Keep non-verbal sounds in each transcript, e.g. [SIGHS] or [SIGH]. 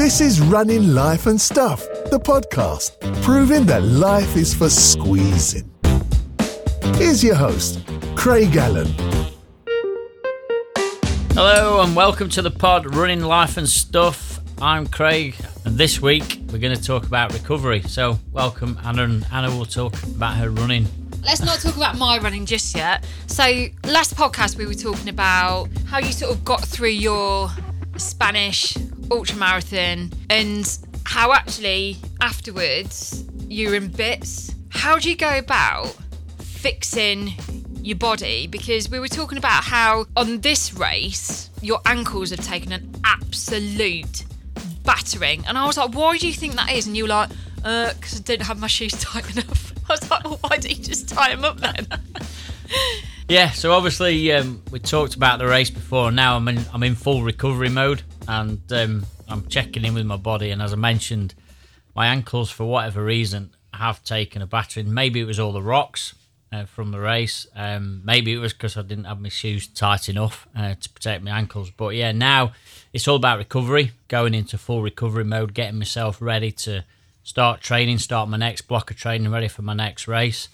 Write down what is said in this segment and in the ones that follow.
This is Running Life and Stuff, the podcast, proving that life is for squeezing. Here's your host, Craig Allen. Hello and welcome to the pod Running Life and Stuff. I'm Craig, and this week we're going to talk about recovery. So, welcome Anna, and Anna will talk about her running. Let's not talk about my running just yet. So, last podcast we were talking about how you sort of got through your Spanish ultra marathon and how actually afterwards you're in bits. How do you go about fixing your body? Because we were talking about how on this race your ankles have taken an absolute battering, and I was like, why do you think that is? And you were like, uh, because I didn't have my shoes [LAUGHS] tight enough. [LAUGHS] I was like, well, why don't you just tie them up then? [LAUGHS] Yeah, so obviously um, we talked about the race before, now I'm in I'm in full recovery mode, and um, I'm checking in with my body. And as I mentioned, my ankles, for whatever reason, have taken a battering. Maybe it was all the rocks uh, from the race. Um, maybe it was because I didn't have my shoes tight enough uh, to protect my ankles. But yeah, now it's all about recovery, going into full recovery mode, getting myself ready to start training, start my next block of training, ready for my next race.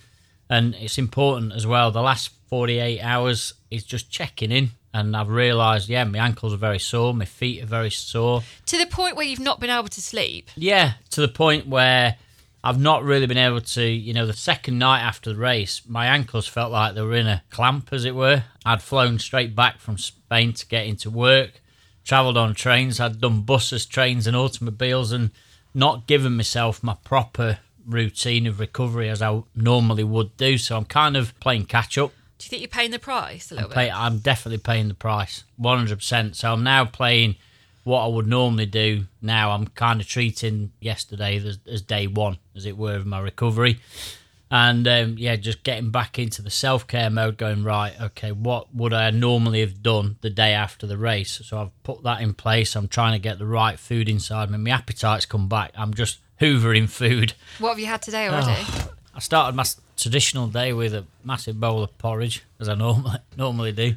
And it's important as well. The last 48 hours is just checking in. And I've realised, yeah, my ankles are very sore, my feet are very sore. to the point where you've not been able to sleep. Yeah, to the point where I've not really been able to, you know, the second night after the race, my ankles felt like they were in a clamp, as it were. I'd flown straight back from Spain to get into work, travelled on trains, I'd done buses, trains, and automobiles, and not given myself my proper routine of recovery as I normally would do. So I'm kind of playing catch up. Do you think you're paying the price a little Pay, bit? I'm definitely paying the price, 100%. So I'm now playing what I would normally do now. I'm kind of treating yesterday as, as day one, as it were, of my recovery. And um, yeah, just getting back into the self care mode, going, right, okay, what would I normally have done the day after the race? So I've put that in place. I'm trying to get the right food inside me. My appetite's come back. I'm just hoovering food. What have you had today already? Oh. I started my traditional day with a massive bowl of porridge, as I normally [LAUGHS] normally do,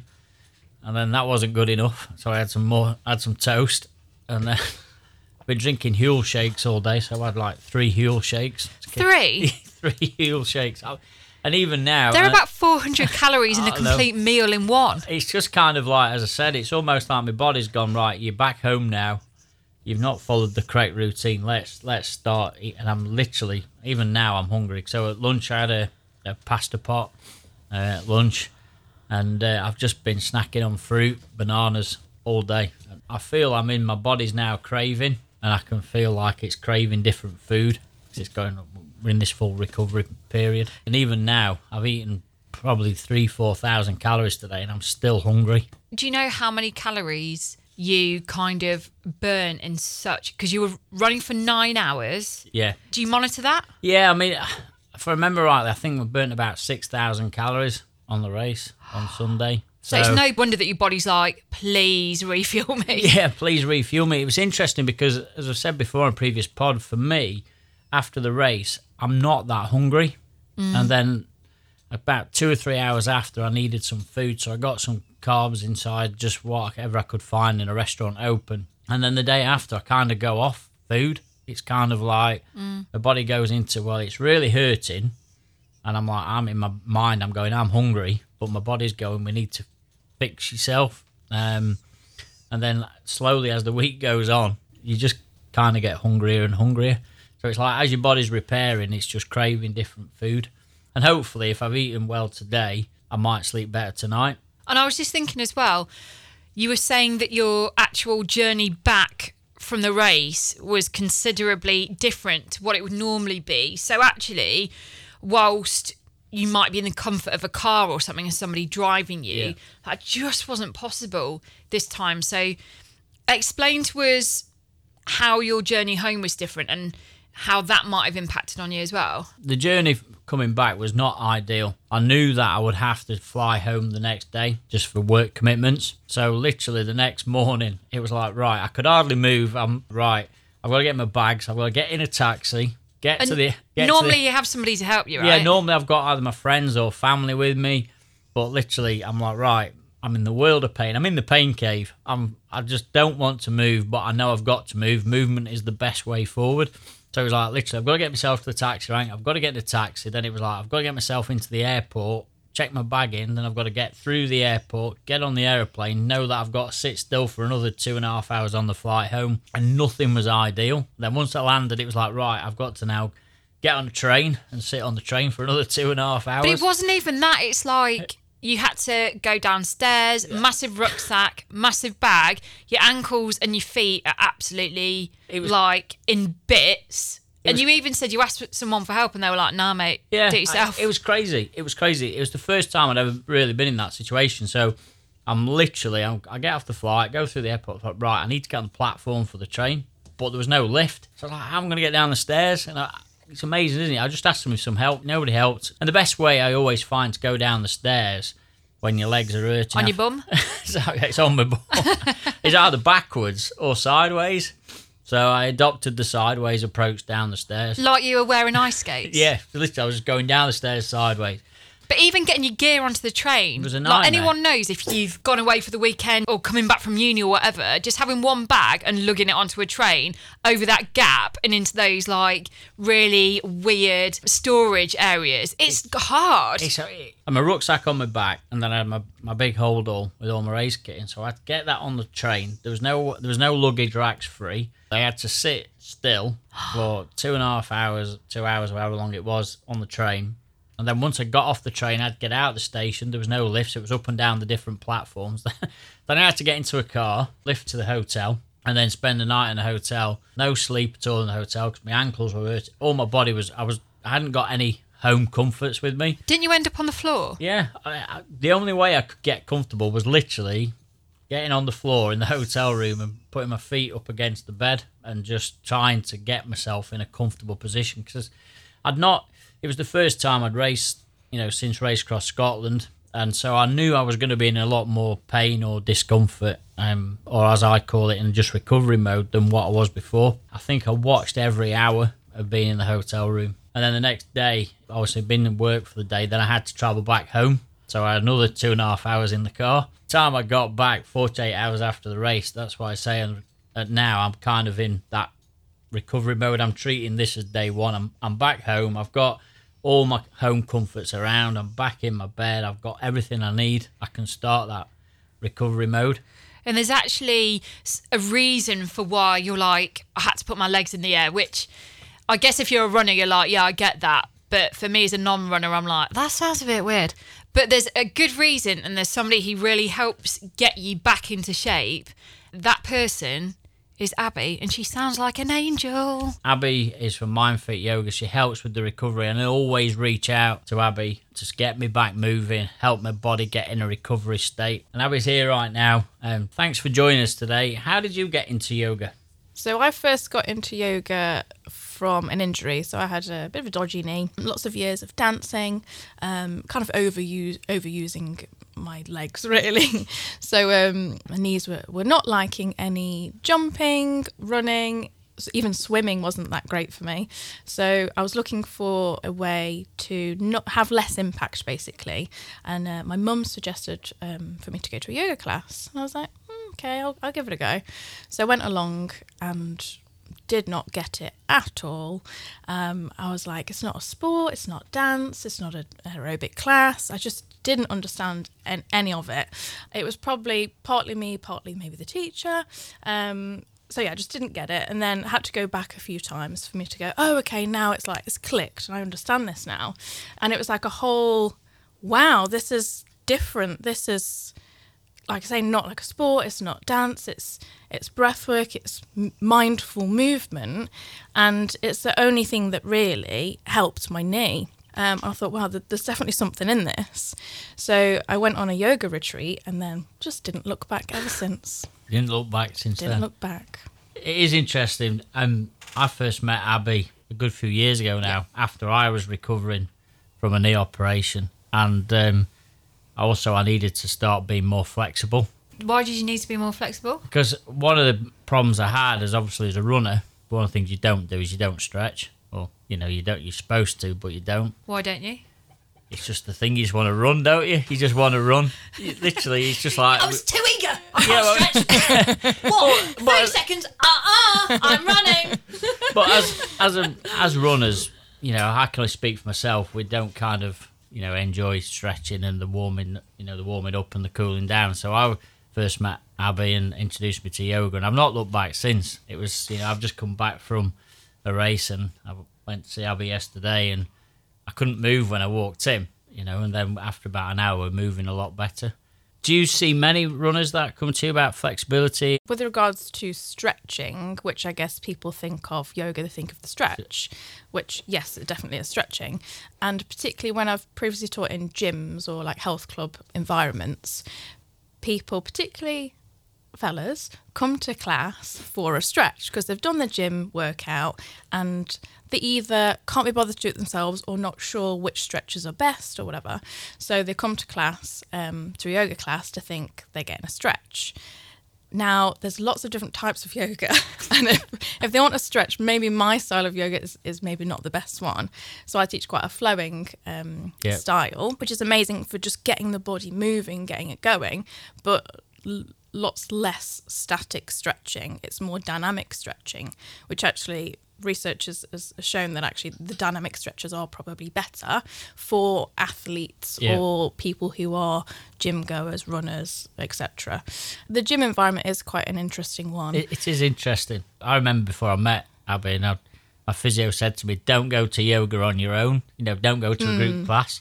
and then that wasn't good enough, so I had some more, had some toast, and then [LAUGHS] been drinking Huel shakes all day, so I had like three Huel shakes. Three? [LAUGHS] three Huel shakes, and even now They're about 400 calories in a I know. complete meal in one. it's just kind of like, as I said, it's almost like my body's gone right. You're back home now. You've not followed the correct routine. Let's let's start. And I'm literally even now I'm hungry. So at lunch I had a, a pasta pot uh, at lunch, and uh, I've just been snacking on fruit, bananas all day. I feel I'm in my body's now craving, and I can feel like it's craving different food because It's going. We're in this full recovery period, and even now I've eaten probably three, four thousand calories today, and I'm still hungry. Do you know how many calories you kind of burn in such? Because you were running for nine hours. Yeah, Do you monitor that? yeah. I mean, if I remember rightly, I think we burnt about six thousand calories on the race on Sunday. So, it's no wonder that your body's like, please refuel me. [LAUGHS] Yeah, please refuel me. It was interesting because, as I said before in a previous pod, for me, after the race, I'm not that hungry. Mm. And then about two or three hours after, I needed some food. So I got some carbs inside, just whatever I could find in a restaurant open. And then the day after, I kind of go off food. It's kind of like the body goes into, well, it's really hurting. And I'm like, I'm in my mind, I'm going, I'm hungry. But my body's going, we need to fix yourself. Um, and then slowly as the week goes on, you just kind of get hungrier and hungrier. So it's like as your body's repairing, it's just craving different food. And hopefully, if I've eaten well today, I might sleep better tonight. And I was just thinking as well, you were saying that your actual journey back from the race was considerably different to what it would normally be. So actually, whilst you might be in the comfort of a car or something and somebody driving you, Yeah. that just wasn't possible this time. So explain to us how your journey home was different and how that might have impacted on you as well. The journey coming back was not ideal. I knew that I would have to fly home the next day just for work commitments. So literally the next morning, it was like, right, I could hardly move. I'm right. I've got to get my bags. I've got to get in a taxi, get to the. Get to normally the, you have somebody to help you, right? Yeah, normally I've got either my friends or family with me, but literally I'm like, right, I'm in the world of pain. I'm in the pain cave. I'm I just don't want to move, but I know I've got to move. Movement is the best way forward. So it was like literally, I've got to get myself to the taxi rank. I've got to get the taxi. Then it was like, I've got to get myself into the airport, check my bag in. Then I've got to get through the airport, get on the aeroplane, know that I've got to sit still for another two and a half hours on the flight home. And nothing was ideal. Then once I landed, it was like, right, I've got to now get on the train and sit on the train for another two and a half hours. But it wasn't even that. It's like you had to go downstairs, massive rucksack, massive bag. Your ankles and your feet are absolutely was- like in bits. And was- you even said you asked someone for help, and they were like, "Nah, mate, Yeah, do it yourself." I- it was crazy. It was crazy. It was the first time I'd ever really been in that situation. So I'm literally, I'm, I get off the flight, go through the airport, thought, right, I need to get on the platform for the train, but there was no lift. So I was like, how am I going to get down the stairs? And I, it's amazing, isn't it? I just asked them for some help. Nobody helped. And the best way I always find to go down the stairs when your legs are hurting on your bum. [LAUGHS] it's on my bum. [LAUGHS] it's either backwards or sideways. So I adopted the sideways approach down the stairs. like you were wearing ice skates. [LAUGHS] Yeah, literally, I was just going down the stairs sideways. But even getting your gear onto the train, like anyone knows, if you've gone away for the weekend or coming back from uni or whatever, just having one bag and lugging it onto a train over that gap and into those like really weird storage areas, it's hard. It's a, I'm a rucksack on my back, and then I had my, my big hold all with all my race kit in. So I had to get that on the train. There was no there was no luggage racks free. I had to sit still for two and a half hours, two hours, however long it was, on the train. And then once I got off the train, I'd get out of the station. There was no lifts. It was up and down the different platforms. [LAUGHS] then I had to get into a car, lift to the hotel, and then spend the night in the hotel. No sleep at all in the hotel because my ankles were hurt. All my body was. I was. I hadn't got any home comforts with me. Didn't you end up on the floor? Yeah, I, I, the only way I could get comfortable was literally getting on the floor in the hotel room and putting my feet up against the bed and just trying to get myself in a comfortable position because I'd not. It was the first time I'd raced, you know, since Race Across Scotland, and so I knew I was going to be in a lot more pain or discomfort, um, or as I call it, in just recovery mode than what I was before. I think I watched every hour of being in the hotel room. And then the next day, obviously been in work for the day, then I had to travel back home. So I had another two and a half hours in the car. Time I got back, 48 hours after the race, that's why I say that now I'm kind of in that recovery mode. I'm treating this as day one. I'm, I'm back home. I've got all my home comforts around. I'm back in my bed. I've got everything I need. I can start that recovery mode. And there's actually a reason for why you're like, I had to put my legs in the air, which I guess if you're a runner, you're like, yeah, I get that. But for me as a non runner, I'm like, that sounds a bit weird. But there's a good reason, and there's somebody who really helps get you back into shape. That person is Abbie, and she sounds like an angel. Abbie is from Mind Fit Yoga. She helps with the recovery, and I always reach out to Abbie to get me back moving, help my body get in a recovery state. And Abbie's here right now. Um, thanks for joining us today. How did you get into yoga? So I first got into yoga from an injury. So I had a bit of a dodgy knee, lots of years of dancing, um, kind of overuse, overusing my legs [LAUGHS] really. so um, my knees were, were not liking any jumping, running. Even swimming wasn't that great for me. So I was looking for a way to not have less impact, basically. And uh, my mum suggested um, for me to go to a yoga class. And I was like, "Hmm, okay, I'll, I'll give it a go. So I went along and did not get it at all. Um, I was like, it's not a sport, it's not dance, it's not an aerobic class. I just didn't understand an, any of it. It was probably partly me, partly maybe the teacher. Um, so yeah, I just didn't get it, and then had to go back a few times for me to go. Oh, okay, now it's like it's clicked, and I understand this now. And it was like a whole, wow, this is different. This is like I say, not like a sport. It's not dance. It's it's breath work. It's mindful movement, and it's the only thing that really helped my knee. Um, I thought, wow, there's definitely something in this. So I went on a yoga retreat, and then just didn't look back ever since. Didn't look back since Didn't then. look back. It is interesting. Um, I first met Abbie a good few years ago now, after I was recovering from a knee operation, and um, also I needed to start being more flexible Why did you need to be more flexible? because one of the problems I had is obviously as a runner, one of the things you don't do is you don't stretch, or you know you don't. You're supposed to, but you don't. Why don't you? it's just the thing. You just want to run, don't you? You just want to run. You- literally, it's just like [LAUGHS] I was too eager. I Yeah, can't stretch. [LAUGHS] what? but- Thirty seconds. Uh uh. I'm running. [LAUGHS] but as as a, as runners, you know, I can only speak for myself. We don't kind of you know enjoy stretching and the warming, you know, the warming up and the cooling down. So I first met Abbie and introduced me to yoga, and I've not looked back since. It was you know I've just come back from a race and I went to see Abbie yesterday, and I couldn't move when I walked in, you know, and then after about an hour, moving a lot better. Do you see many runners that come to you about flexibility? With regards to stretching, which I guess people think of yoga, they think of the stretch, which, yes, it definitely is stretching. And particularly when I've previously taught in gyms or like health club environments, people, particularly fellas, come to class for a stretch because they've done the gym workout and they either can't be bothered to do it themselves or not sure which stretches are best or whatever. So they come to class, um, to a yoga class, to think they're getting a stretch. Now, there's lots of different types of [LAUGHS] yoga. and if, if they want a stretch, maybe my style of yoga is, is maybe not the best one. So I teach quite a flowing um, Yeah. style, which is amazing for just getting the body moving, getting it going, but lots less static stretching. It's more dynamic stretching, which actually research has, shown that actually the dynamic stretches are probably better for athletes Yeah. or people who are gym goers, runners, etc. The gym environment is quite an interesting one. It, it is interesting. I remember before I met Abbie, and I, my physio said to me, "Don't go to yoga on your own. You know, don't go to a group mm. class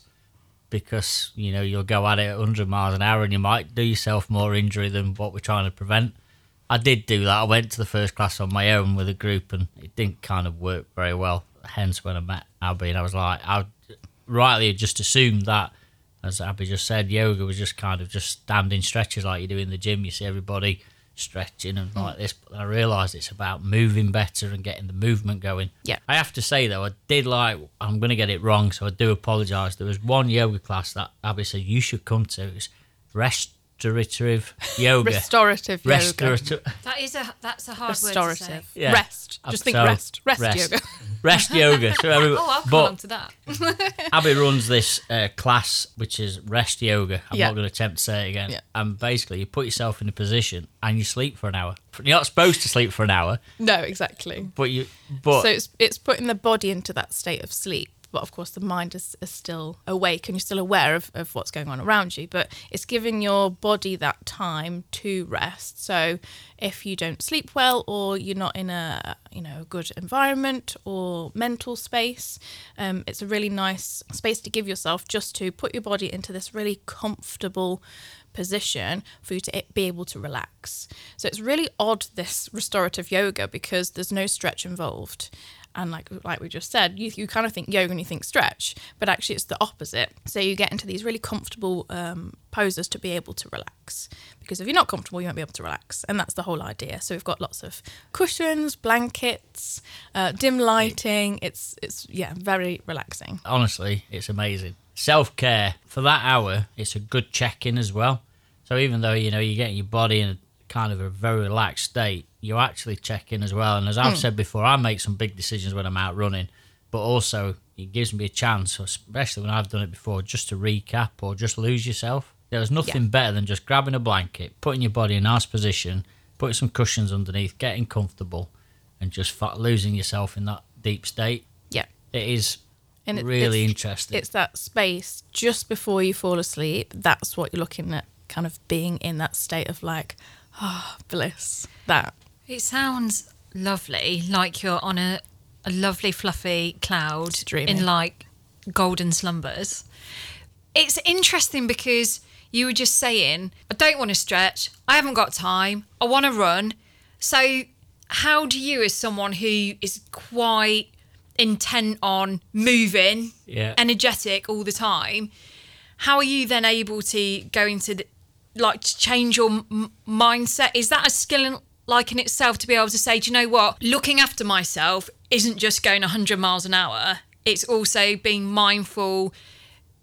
because you know you'll go at it at 100 miles an hour, and you might do yourself more injury than what we're trying to prevent." I did do that. I went to the first class on my own with a group, and it didn't kind of work very well. Hence, when I met Abbie, and I was like, I rightly just assumed that, as Abbie just said, yoga was just kind of just standing stretches like you do in the gym. You see everybody stretching and like mm. this, but I realised it's about moving better and getting the movement going. Yeah. I have to say though, I did like. I'm going to get it wrong, so I do apologise. There was one yoga class that Abbie said you should come to. It was restorative yoga. Restorative yoga. Restorative. That is a that's a hard word to say. Restorative. Yeah. Rest. Just think So, rest. Rest, yoga. [LAUGHS] Rest yoga. So every- Oh, I'll come but along to that. [LAUGHS] Abbie runs this uh, class which is rest yoga. I'm Yeah. not going to attempt to say it again. Yeah. And basically, you put yourself in a position and you sleep for an hour. You're not supposed to sleep for an hour, No, exactly. but you. But so it's it's putting the body into that state of sleep but of course the mind is, is still awake and you're still aware of, of what's going on around you but it's giving your body that time to rest so if you don't sleep well or you're not in a you know a good environment or mental space um, it's a really nice space to give yourself just to put your body into this really comfortable position for you to be able to relax. So it's really odd this restorative yoga because there's no stretch involved. And like like we just said, you, you kind of think yoga and you think stretch, but actually it's the opposite. So you get into these really comfortable um, poses to be able to relax. Because if you're not comfortable, you won't be able to relax, and that's the whole idea. So we've got lots of cushions, blankets, uh, dim lighting. It's it's yeah, very relaxing. honestly, it's amazing. Self care for that hour, it's a good check in as well. So even though you know you're getting your body in a kind of a very relaxed state, you actually check in as well. And as I've said before, I make some big decisions when I'm out running, but also it gives me a chance, especially when I've done it before, just to recap or just lose yourself. There's nothing better than just grabbing a blanket, putting your body in a nice position, putting some cushions underneath, getting comfortable, and just losing yourself in that deep state. Yeah. It is And it- really it's- interesting. It's that space just before you fall asleep. That's what you're looking at, kind of being in that state of like, ah, bliss. That. It sounds lovely, like you're on a, a lovely fluffy cloud in like golden slumbers. It's interesting because you were just saying, I don't want to stretch, I haven't got time, I want to run. So, how do you, as someone who is quite intent on moving, Yeah. energetic all the time, how are you then able to go into the, like to change your m- mindset? Is that a skill in, like in itself to be able to say, do you know what? Looking after myself isn't just going 100 miles an hour. It's also being mindful,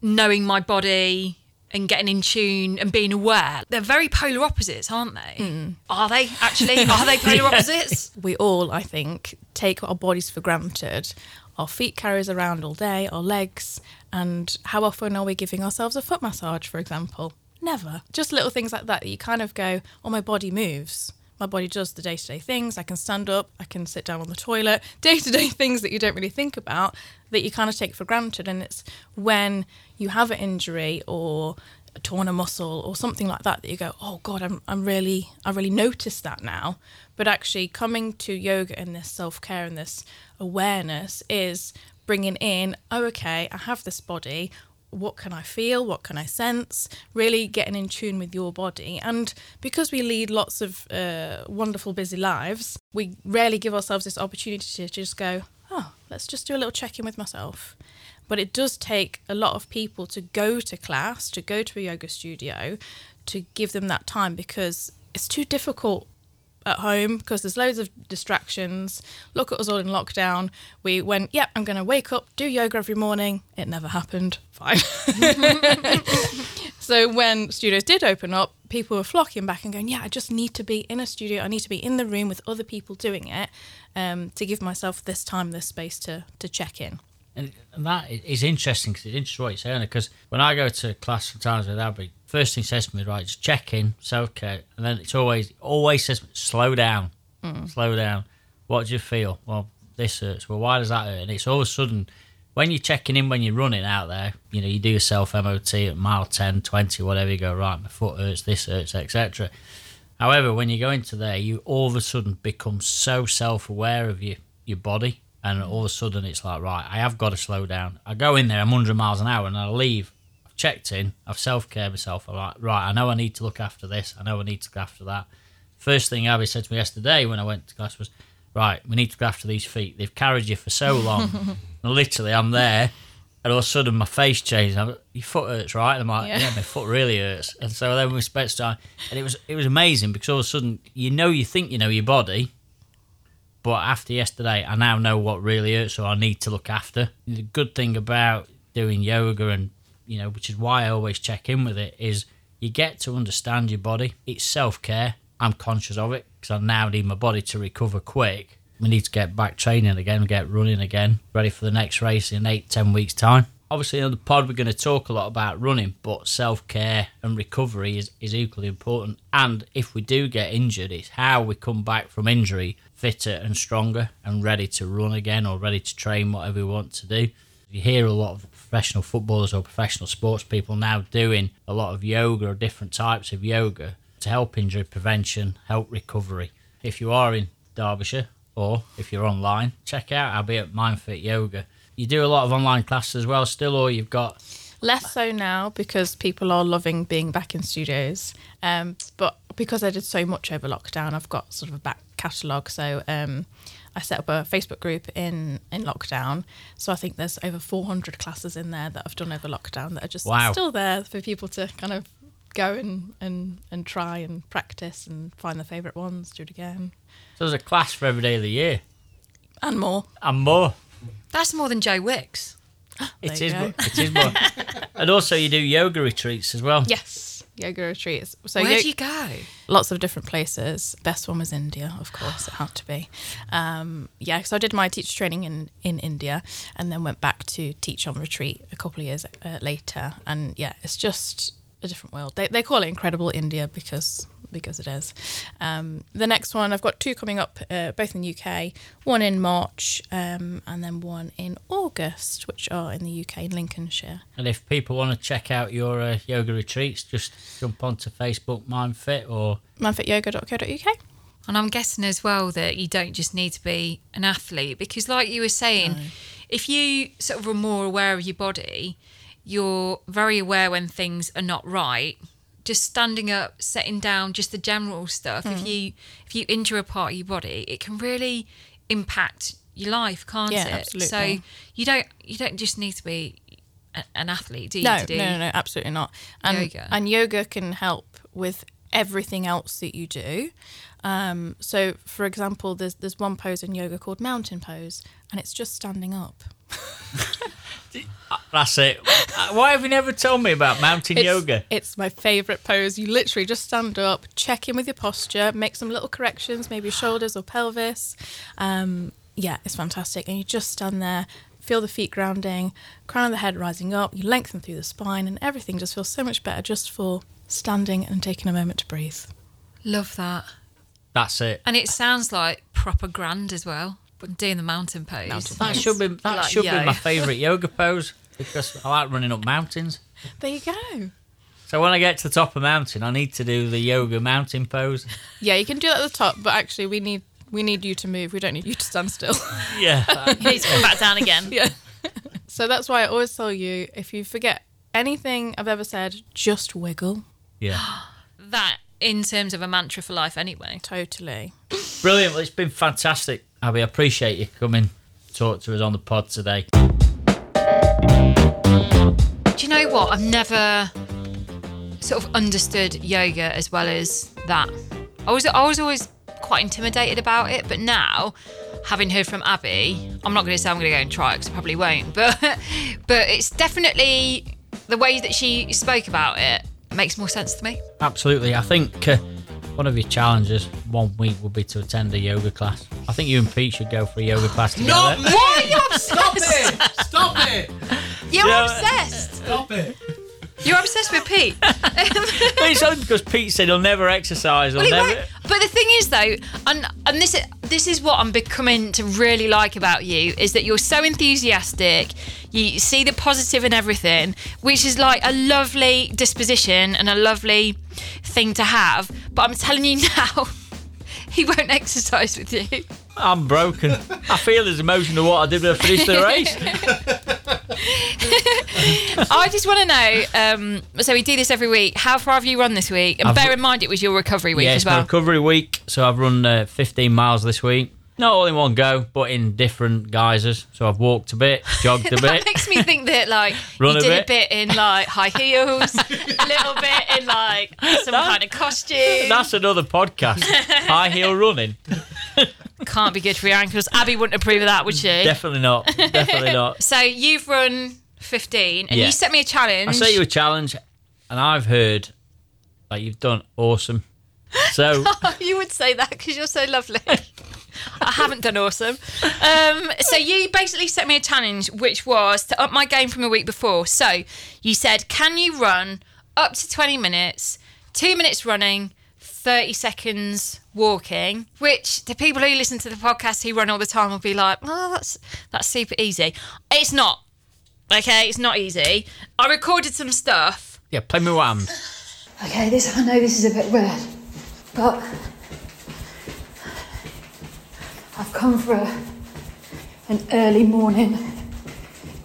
knowing my body and getting in tune and being aware. They're very polar opposites, aren't they? Hmm. Are they actually? Are they [LAUGHS] polar opposites? We all, I think, take our bodies for granted. Our feet carry us around all day, our legs, And how often are we giving ourselves a foot massage, for example? Never. Just little things like that that you kind of go, oh, my body moves. My body does the day to day things. I can stand up, I can sit down on the toilet, day to day things that you don't really think about that you kind of take for granted. And it's when you have an injury or a torn a muscle or something like that that you go oh god i'm, I'm really i really noticed that now but actually coming to yoga and this self-care and this awareness is bringing in oh okay i have this body what can i feel? What can i sense? Really getting in tune with your body. And because we lead lots of uh, wonderful busy lives we rarely give ourselves this opportunity to just go oh let's just do a little check in with myself. But it does take a lot of people to go to class, to go to a yoga studio, to give them that time because it's too difficult at home because there's loads of distractions. Look at us all in lockdown. We went, yep, I'm going to wake up, do yoga every morning. It never happened. Fine. [LAUGHS] so when studios did open up, people were flocking back and going, yeah, I just need to be in a studio. I need to be in the room with other people doing it um, to give myself this time, this space to to check in. And, and that is interesting because it's interesting what you're saying. Because when I go to class sometimes with Abby, first thing says to me, right, just check in, self care, and then it's always always says, slow down, mm. slow down. What do you feel? Well, this hurts. Well, why does that hurt? And it's all of a sudden when you're checking in when you're running out there, you know, you do a self MOT at mile 10, 20, whatever, you go, right, my foot hurts, this hurts, etc. However, when you go into there, you all of a sudden become so self aware of your, your body and all of a sudden it's like right i have got to slow down i go in there i'm 100 miles an hour and i leave i've checked in i've self-cared myself i'm like right i know i need to look after this i know i need to look after that first thing abbie said to me yesterday when i went to class was right we need to look after these feet they've carried you for so long [LAUGHS] literally i'm there and all of a sudden my face changed. I'm, Your foot hurts, right? And I'm like, yeah. yeah. my foot really hurts. And so then we spent time, and it was it was amazing because all of a sudden you know you think you know your body, but after yesterday, I now know what really hurts, so I need to look after. The good thing about doing yoga, and you know, which is why I always check in with it, is you get to understand your body. It's self care. I'm conscious of it because I now need my body to recover quick. We need to get back training again, get running again, ready for the next race in eight, ten weeks' time. Obviously, on the pod, we're going to talk a lot about running, but self care and recovery is, is equally important. And if we do get injured, it's how we come back from injury fitter and stronger and ready to run again or ready to train whatever we want to do. You hear a lot of professional footballers or professional sports people now doing a lot of yoga or different types of yoga to help injury prevention, help recovery. If you are in Derbyshire or if you're online, check out Abbie at MindFit Yoga. You do a lot of online classes as well still, or you've got Less so now because people are loving being back in studios. Um, but because I did so much over lockdown, I've got sort of a back catalogue. So um, I set up a Facebook group in in lockdown. So I think there's over 400 classes in there that I've done over lockdown that are just wow. still there for people to kind of go and, and, and try and practice and find their favourite ones, do it again. So there's a class for every day of the year. And more. And more. That's more than Joe Wicks. [GASPS] It is, it is more. [LAUGHS] and also, you do yoga retreats as well. Yes, yoga retreats. So where do you go? Lots of different places. Best one was India, of course. It had to be. Um, yeah, so I did my teacher training in in India, and then went back to teach on retreat a couple of years uh, later. And yeah, it's just a different world. They they call it Incredible India because because it is. Um, the next one, I've got two coming up, uh, both in the UK, one in March um, and then one in August, which are in the UK in Lincolnshire. And if people want to check out your uh, yoga retreats, just jump onto Facebook, MindFit or mindfityoga.co.uk. And I'm guessing as well that you don't just need to be an athlete because, like you were saying, no. if you sort of are more aware of your body, you're very aware when things are not right just standing up, setting down, just the general stuff. Mm. If you if you injure a part of your body, it can really impact your life, can't yeah, it? Absolutely. So you don't you don't just need to be a, an athlete, do you? No, do no, no, no, absolutely not. And yoga. and yoga can help with everything else that you do. Um, so, for example, there's there's one pose in yoga called mountain pose, and it's just standing up. [LAUGHS] That's it. Why have you never told me about mountain it's, yoga? It's my favourite pose. You literally just stand up, check in with your posture, make some little corrections, maybe shoulders or pelvis. Um, yeah, it's fantastic. And you just stand there, feel the feet grounding, crown of the head rising up, you lengthen through the spine, and everything just feels so much better just for standing and taking a moment to breathe. Love that. That's it. And it sounds like proper grand as well. But doing the mountain pose. Mountain That should be that Like, should be my favourite yoga pose because I like running up mountains. There you go. So when I get to the top of a mountain, I need to do the yoga mountain pose. Yeah, you can do that at the top, but actually, we need we need you to move. We don't need you to stand still. [LAUGHS] Yeah, [LAUGHS] He needs to come back down again. [LAUGHS] yeah. so that's why I always tell you if you forget anything I've ever said, just wiggle. yeah. [GASPS] That in terms of a mantra for life anyway. Totally. Brilliant. Well, it's been fantastic, Abbie. I appreciate you coming talk to us on the pod today. Do you know what? I've never sort of understood yoga as well as that. I was I was always quite intimidated about it, but now having heard from Abbie, I'm not going to say I'm going to go and try it because I probably won't, but [LAUGHS] but it's definitely the way that she spoke about it makes more sense to me. Absolutely. I think uh, one of your challenges one week would be to attend a yoga class. I think you and Pete should go for a yoga class together. Why are you obsessed? Stop it! Stop it! You're Yeah. obsessed. Stop it! You're obsessed with Pete. [LAUGHS] But it's only because Pete said he'll never exercise. He'll Well, he never. won't- But the thing is, though, and and this is this is what I'm becoming to really like about you is that you're so enthusiastic. You see the positive in everything, which is like a lovely disposition and a lovely thing to have. But I'm telling you [LAUGHS] now, he won't exercise with you. I'm broken. I feel as emotional what I did when I finished the race. [LAUGHS] [LAUGHS] I just want to know. Um, so we do this every week. How far have you run this week? And I've bear in mind, it was your recovery week yeah, as well. recovery week, so I've run uh, 15 miles this week. Not all in one go, but in different guises. So I've walked a bit, jogged a [LAUGHS] That bit. makes me think that like [LAUGHS] Run you a did a bit. bit in like high heels, a little bit in like some kind of costume. That's another podcast. High heel running. Can't be good for your ankles. Abbie wouldn't approve of that, would she? Definitely not. Definitely not. [LAUGHS] so you've run 15, and Yeah. you set me a challenge. I set you a challenge, and I've heard that you've done awesome. So [LAUGHS] you would say that because you're so lovely. I haven't done awesome. Um, so you basically set me a challenge, which was to up my game from a week before. So you said, can you run up to 20 minutes, two minutes running, 30 seconds walking? Which the people who listen to the podcast who run all the time will be like, oh, that's that's super easy. It's not. Okay, it's not easy. I recorded some stuff. yeah, play me one. Okay, this I know this is a bit weird, but I've come for a, an early morning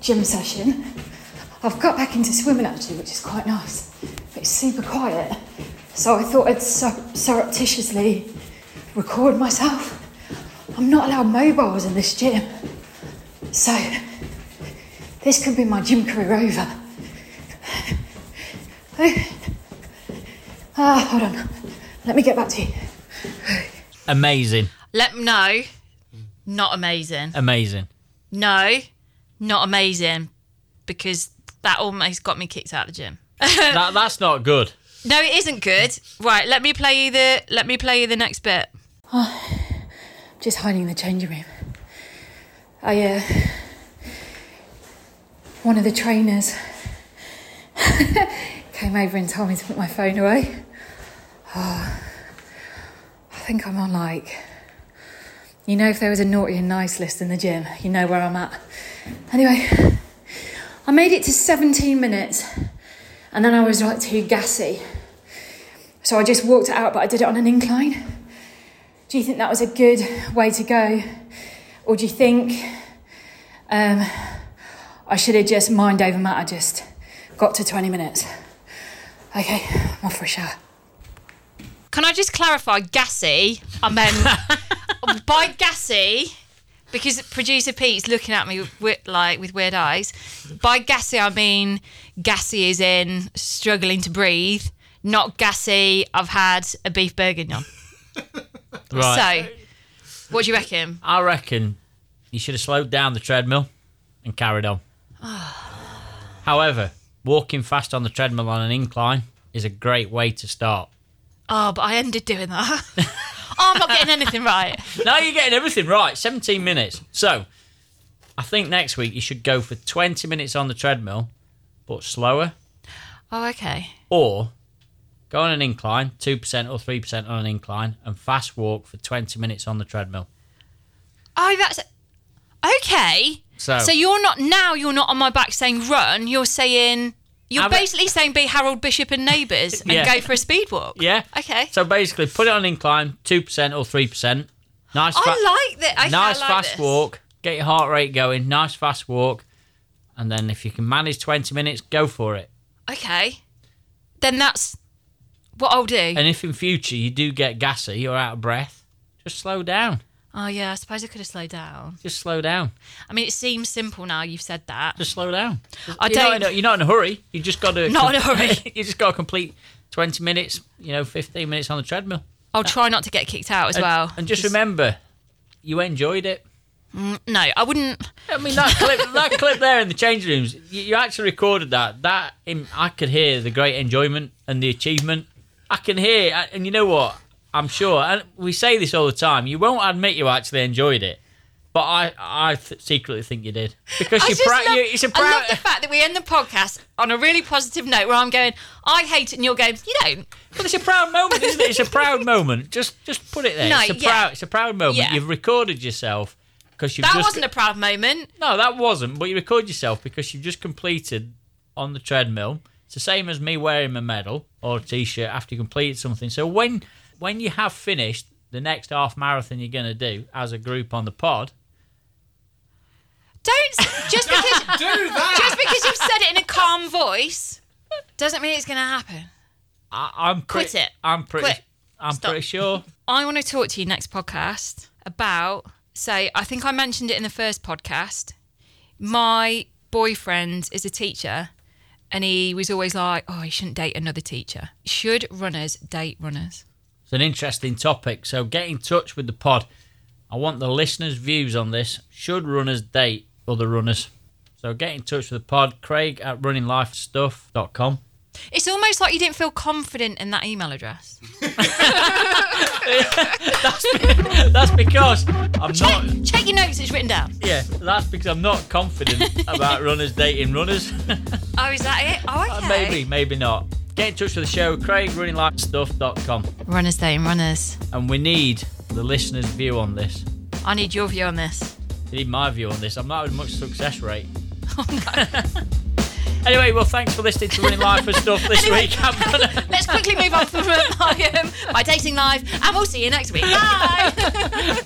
gym session. I've got back into swimming actually, which is quite nice, but it's super quiet. So I thought I'd sur- surreptitiously record myself. I'm not allowed mobiles in this gym, so this could be my gym career over. Ah, hold on. Let me get back to you. Amazing. Let me know. Not amazing. Amazing. No, not amazing, because that almost got me kicked out of the gym. [LAUGHS] That, that's not good. No, it isn't good. Right, let me play you the let me play you the next bit. Just hiding in the changing room. I, uh. One of the trainers [LAUGHS] came over and told me to put my phone away. Oh, I think I'm on like. You know, if there was a naughty and nice list in the gym, you know where I'm at. Anyway, I made it to 17 minutes and then I was like too gassy. So I just walked it out, but I did it on an incline. Do you think that was a good way to go? Or do you think um, I should have just mind over matter, just got to 20 minutes? Okay, I'm off for a shower. Can I just clarify gassy? I meant [LAUGHS] by gassy because producer Pete's looking at me with, like with weird eyes. By gassy, I mean gassy is in struggling to breathe, not gassy. I've had a beef bourguignon. [LAUGHS] Right. So, what do you reckon? I reckon you should have slowed down the treadmill and carried on. [SIGHS] However, walking fast on the treadmill on an incline is a great way to start. Oh, but I ended doing that. [LAUGHS] I'm not getting anything right. Now you're getting everything right. 17 minutes. So, I think next week you should go for 20 minutes on the treadmill, but slower, Oh, okay. or go on an incline, 2% or 3% on an incline, and fast walk for 20 minutes on the treadmill. Oh, that's okay. So- so you're not now. You're not on my back saying run. You're saying you're basically saying be Harold Bishop and neighbours and Yeah. go for a speed walk. Yeah. Okay. So basically, put it on incline, 2% or 3%. Nice, fa- I like that. Okay, nice I like fast this. walk. Get your heart rate going. Nice fast walk. And then if you can manage 20 minutes, go for it. Okay. Then that's what I'll do. And if in future you do get gassy or out of breath, just slow down. Oh yeah, I suppose I could have slowed down. Just slow down. I mean, it seems simple now. You've said that. Just slow down. I you're, don't. in a, you're not in a hurry. You just got to. [LAUGHS] Not in a hurry. [LAUGHS] you just got to complete 20 minutes, you know, 15 minutes on the treadmill. I'll try not to get kicked out as And, well. and just remember, you enjoyed it. Mm, no, I wouldn't. I mean that clip, [LAUGHS] that clip there in the change rooms. You, you actually recorded that. That in, I could hear the great enjoyment and the achievement. I can hear, and you know what? I'm sure, and we say this all the time. You won't admit you actually enjoyed it, but I, I th- secretly think you did because just proud. love, you, it's a I love proud. the fact that we end the podcast on a really positive note where I'm going, I hate it, and you're going, you don't. But it's a proud moment, isn't it? It's a proud [LAUGHS] moment. Just, just put it there. No, it's a yeah. proud. It's a proud moment. Yeah. You've recorded yourself because you've That just. wasn't a proud moment. No, that wasn't. But you record yourself because you've just completed on the treadmill. It's the same as me wearing my medal or t-shirt after you completed something. So when when you have finished the next half marathon you're going to do as a group on the pod, Don't just because Do that! just because you've said it in a calm voice doesn't mean it's going to happen. I, I'm Quit pretty, it. I'm pretty. Quit. I'm Stop. pretty sure. I want to talk to you next podcast about. So I think I mentioned it in the first podcast. My boyfriend is a teacher, and he was always like, "Oh, you shouldn't date another teacher. Should runners date runners?" It's an interesting topic. So get in touch with the pod. I want the listeners' views on this. Should runners date other runners? So get in touch with the pod. Craig at runninglifestuff.com. It's almost like you didn't feel confident in that email address. [LAUGHS] [LAUGHS] That's because I'm Check, not. check your notes; it's written down. Yeah, that's because I'm not confident about [LAUGHS] runners dating runners. Oh, is that it? Oh, uh, okay. maybe, maybe not. Get in touch with the show, craigrunninglifestuff.com. Runners dating runners. And we need the listeners' view on this. I need your view on this. They need my view on this. I'm not having much success rate. [LAUGHS] [LAUGHS] anyway, well, thanks for listening to Running Life and Stuff this Anyway, week. I'm gonna, [LAUGHS] Let's quickly move on from my, um, my dating life, and we'll see you next week. Bye.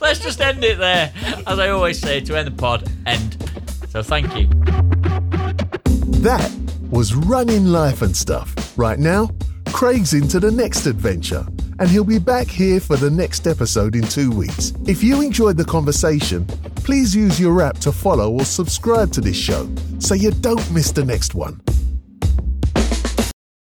let's just end it there. As I always say, to end the pod, end. So thank you. That was Running Life and Stuff. Right now, Craig's into the next adventure, and he'll be back here for the next episode in two weeks. If you enjoyed the conversation, please use your app to follow or subscribe to this show so you don't miss the next one.